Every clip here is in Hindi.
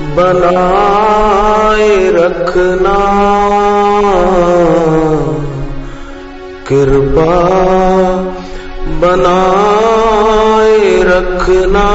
बनाए रखना। कृपा बनाए रखना।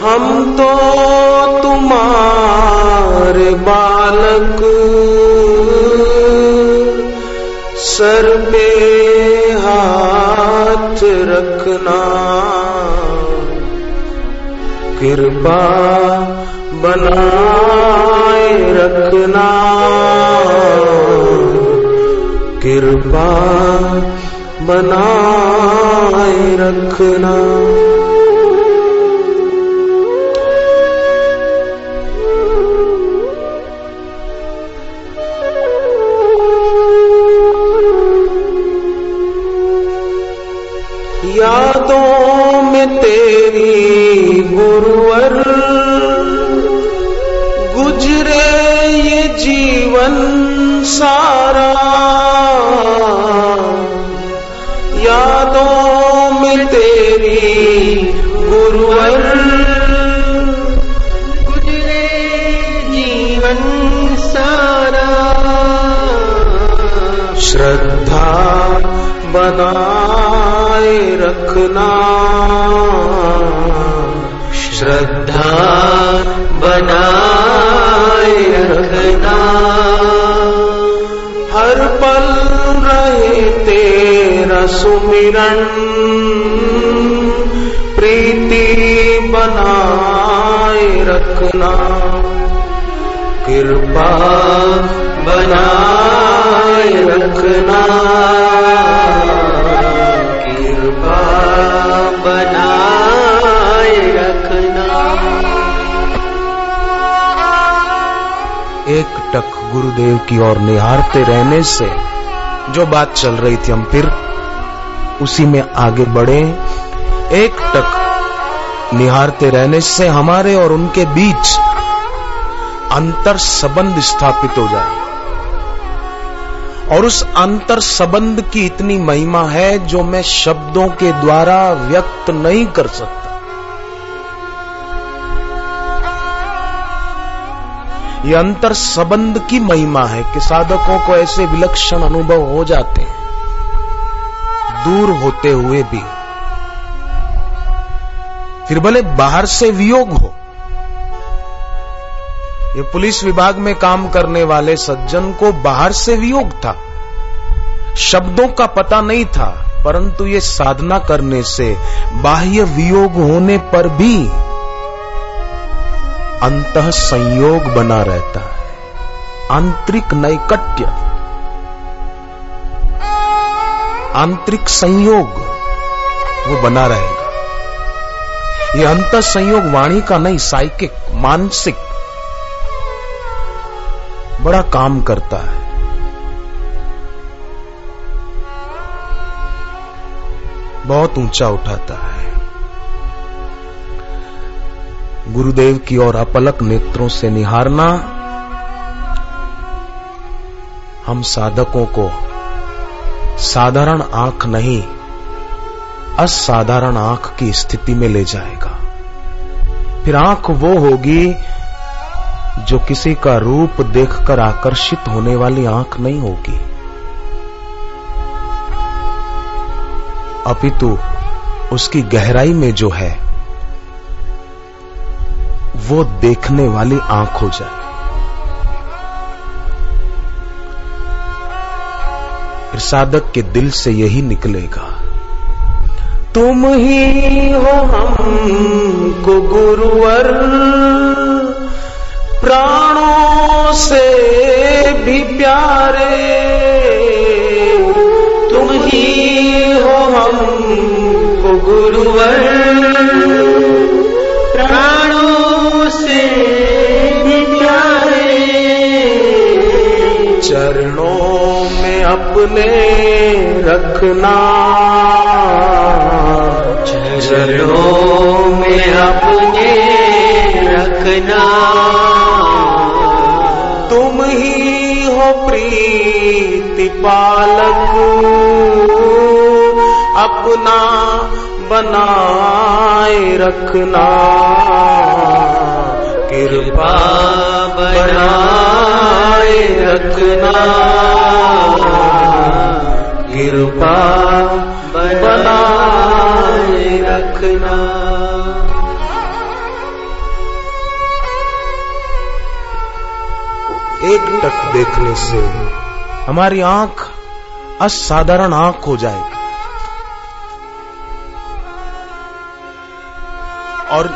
हम तो तुम्हारे बालक सर पे हाथ रखना। कृपा बनाए रखना। कृपा बनाए रखना। गुरुवर गुजरे ये जीवन सारा। यादों में तेरी गुरुवर गुजरे जीवन सारा। श्रद्धा बनाए रखना। श्रद्धा बनाए रखना। हर पल रहे तेरा सुमिरन प्रीति बनाए रखना। कृपा बनाए रखना। एक टक गुरुदेव की ओर निहारते रहने से जो बात चल रही थी हम फिर उसी में आगे बढ़े। एक टक निहारते रहने से हमारे और उनके बीच अंतर संबंध स्थापित हो जाए। और उस अंतर संबंध की इतनी महिमा है जो मैं शब्दों के द्वारा व्यक्त नहीं कर सकता। ये अंतर संबंध की महिमा है कि साधकों को ऐसे विलक्षण अनुभव हो जाते हैं, दूर होते हुए भी। फिर भले बाहर से वियोग हो, ये पुलिस विभाग में काम करने वाले सज्जन को बाहर से वियोग था। शब्दों का पता नहीं था, परंतु ये साधना करने से बाह्य वियोग होने पर भी अंत संयोग बना रहता है। आंतरिक नैकट्य। आंतरिक संयोग वो बना रहेगा। ये अंत संयोग वाणी का नहीं, साइकिक, मानसिक बड़ा काम करता है। बहुत ऊँचा उठाता है। गुरुदेव की ओर अपलक नेत्रों से निहारना, हम साधकों को साधारण आँख नहीं, असाधारण आँख की स्थिति में ले जाएगा। फिर आँख वो होगी जो किसी का रूप देखकर आकर्षित होने वाली आँख नहीं होगी। अपितु, उसकी गहराई में जो है वो देखने वाली आँख हो जाए। साधक के दिल से यही निकलेगा। तुम ही हो हमको गुरुवर, प्राणों से भी प्यारे। तुम ही हो हमको गुरुवर। अपने रखना। चरणों में अपने रखना। तुम ही हो प्रीति पालक। अपना बनाए रखना। कृपा बनाए रखना। कृपा बनाए रखना। एक टक देखने से हमारी आँख असाधारण आँख हो जाएगी और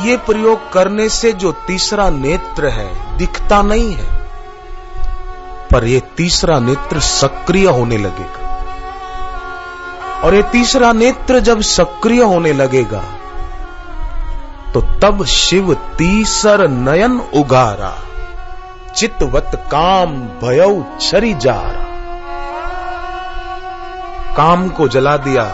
ये प्रयोग करने से जो तीसरा नेत्र है, दिखता नहीं है, पर ये तीसरा नेत्र सक्रिय होने लगेगा। और ये तीसरा नेत्र जब सक्रिय होने लगेगा तो तब शिव तीसर नयन उगारा चितवत काम भयउ छरी काम को जला दिया।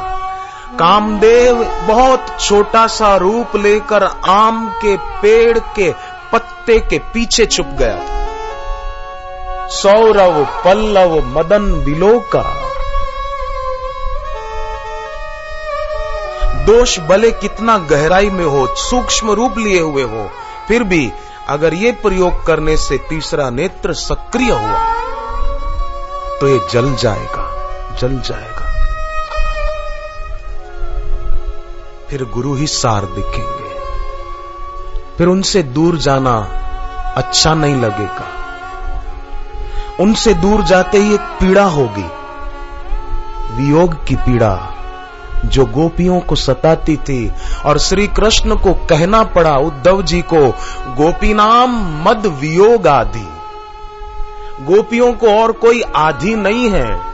कामदेव बहुत छोटा सा रूप लेकर आम के पेड़ के पत्ते के पीछे छुप गया था। सौरव, पल्लव, मदन विलोका दोष भले कितना गहराई में हो, सूक्ष्म रूप लिए हुए हो, फिर भी अगर ये प्रयोग करने से तीसरा नेत्र सक्रिय हुआ तो ये जल जाएगा जल जाएगा। फिर गुरु ही सार दिखेंगे। फिर उनसे दूर जाना अच्छा नहीं लगेगा। उनसे दूर जाते ही एक पीड़ा होगी, वियोग की पीड़ा। जो गोपियों को सताती थी और श्री कृष्ण को कहना पड़ा, उद्धव जी को, गोपी नाम मद वियोग आदि। गोपियों को और कोई आधि नहीं है।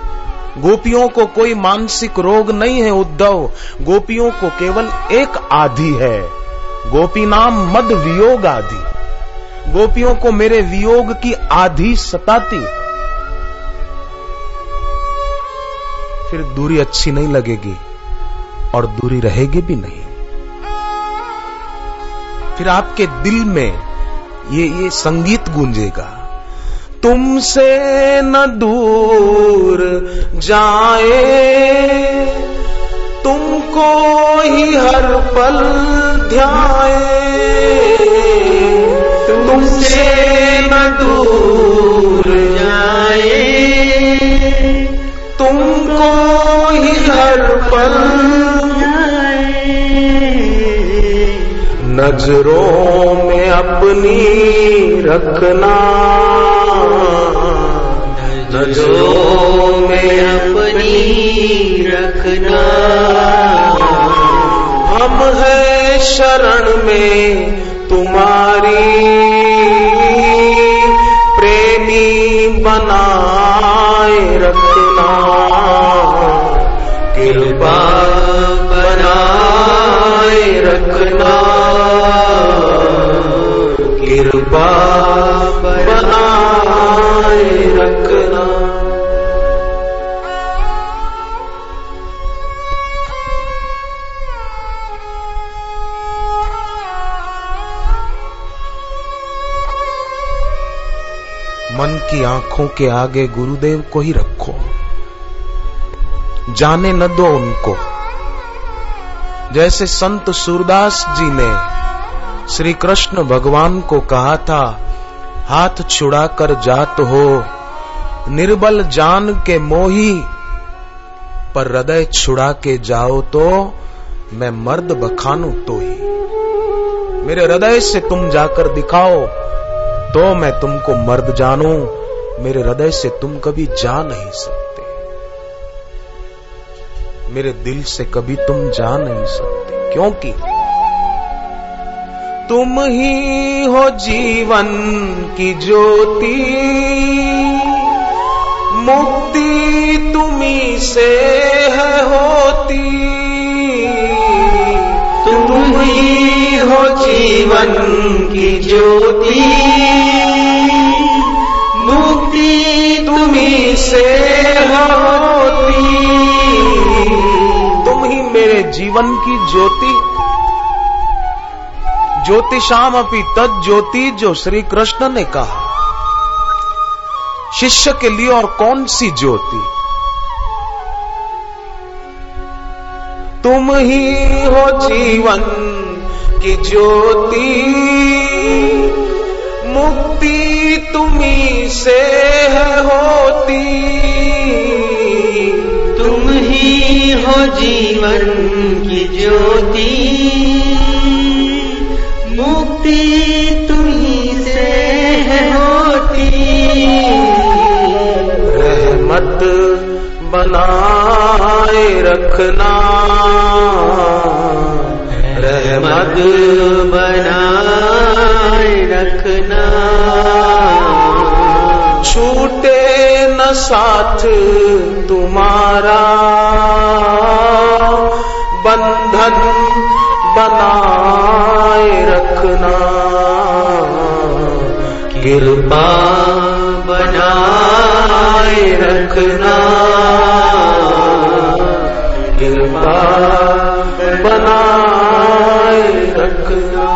गोपियों को कोई मानसिक रोग नहीं है, उद्धव। गोपियों को केवल एक आधि है। गोपी नाम मद वियोग आदि। गोपियों को मेरे वियोग की आधी सताती। फिर दूरी अच्छी नहीं लगेगी। और दूरी रहेगी भी नहीं। फिर आपके दिल में ये ये संगीत गूंजेगा, तुमसे न दूर जाए, तुमको ही हर पल ध्याए, तुमसे न दूर जाए। तुमको ही हर पल नज़रों में अपनी रखना, नज़रों में अपनी रखना। हम है शरण में तुम्हारी प्रेमी बनाए रखना। कृपा बनाए रखना। कृपा बनाए रखना। की आँखों के आगे गुरुदेव को ही रखो। जाने न दो उनको। जैसे संत सूरदास जी ने श्री कृष्ण भगवान को कहा था, हाथ छुड़ाकर जात हो, निर्बल जान के मोही, पर हृदय छुड़ा के जाओ तो मैं मर्द बखानू तो ही। मेरे हृदय से तुम जाकर दिखाओ तो मैं तुमको मर्द जानू, मेरे हृदय से तुम कभी जा नहीं सकते। मेरे दिल से कभी तुम जा नहीं सकते, क्योंकि तुम ही हो जीवन की ज्योति। मुक्ति तुम्ही से है होती। ही जीवन की ज्योति। मुक्ति तुम्ही से होती। तुम ही मेरे जीवन की ज्योति। ज्योतिषाम अपनी तद ज्योति जो श्री कृष्ण ने कहा। शिष्य के लिए और कौन सी ज्योति? तुम ही हो जीवन की ज्योति मुक्ति तुम्ही से है होती। तुम ही हो जीवन की ज्योति मुक्ति तुम्ही से है होती। रहमत बनाए रखना। रहमत बनाए रखना। छूटे न साथ तुम्हारा। बंधन बनाए रखना। कृपा बनाए रखना। कृपा तक ना